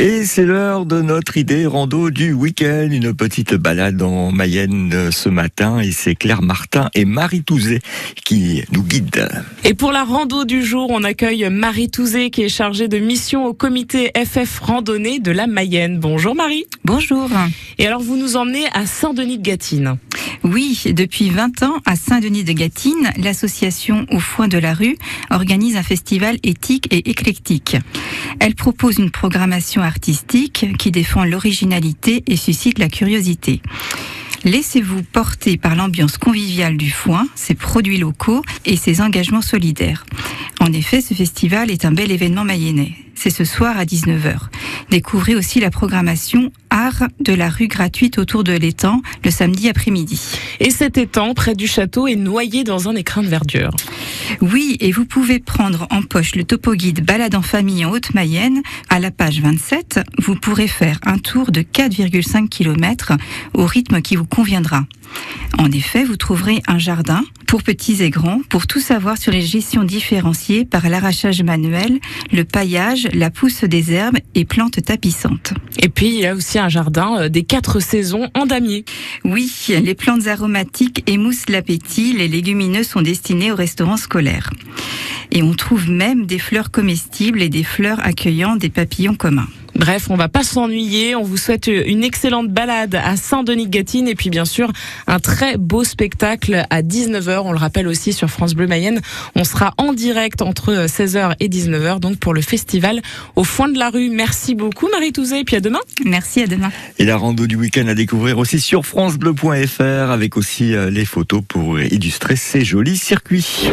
Et c'est l'heure de notre idée rando du week-end, une petite balade en Mayenne ce matin et c'est Claire Martin et Marie Touzé qui nous guident. Pour la rando du jour, on accueille Marie Touzé qui est chargée de mission au comité FF Randonnée de la Mayenne. Bonjour Marie. Bonjour. Et alors vous nous emmenez à Saint-Denis de Gatine. Oui, depuis 20 ans, à Saint-Denis de Gatine, l'association Au Foin de la Rue organise un festival éthique et éclectique. Elle propose une programmation artistique qui défend l'originalité et suscite la curiosité. Laissez-vous porter par l'ambiance conviviale du foin, ses produits locaux et ses engagements solidaires. En effet, ce festival est un bel événement mayennais. C'est ce soir à 19h. Découvrez aussi la programmation Art de la rue gratuite autour de l'étang le samedi après-midi. Et cet étang près du château est noyé dans un écrin de verdure. Oui, et vous pouvez prendre en poche le topo guide Balade en famille en Haute-Mayenne. À la page 27, vous pourrez faire un tour de 4,5 km au rythme qui vous conviendra. En effet, vous trouverez un jardin pour petits et grands pour tout savoir sur les gestions différenciées par l'arrachage manuel, le paillage, la pousse des herbes et plantes tapissantes. Et puis il y a aussi un jardin euh, des quatre saisons en damier. Oui, les plantes aromatiques émoussent l'appétit, les légumineux sont destinés aux restaurants scolaires. Et on trouve même des fleurs comestibles et des fleurs accueillant des papillons communs. Bref, on va pas s'ennuyer. On vous souhaite une excellente balade à Saint-Denis-Gatine et puis bien sûr un très beau spectacle à 19h. On le rappelle aussi sur France Bleu Mayenne. On sera en direct entre 16h et 19h donc pour le festival au foin de la rue. Merci beaucoup Marie Touzé et puis à demain. Merci, à demain. Et la rando du week-end à découvrir aussi sur francebleu.fr avec aussi euh, les photos pour illustrer ces jolis circuits.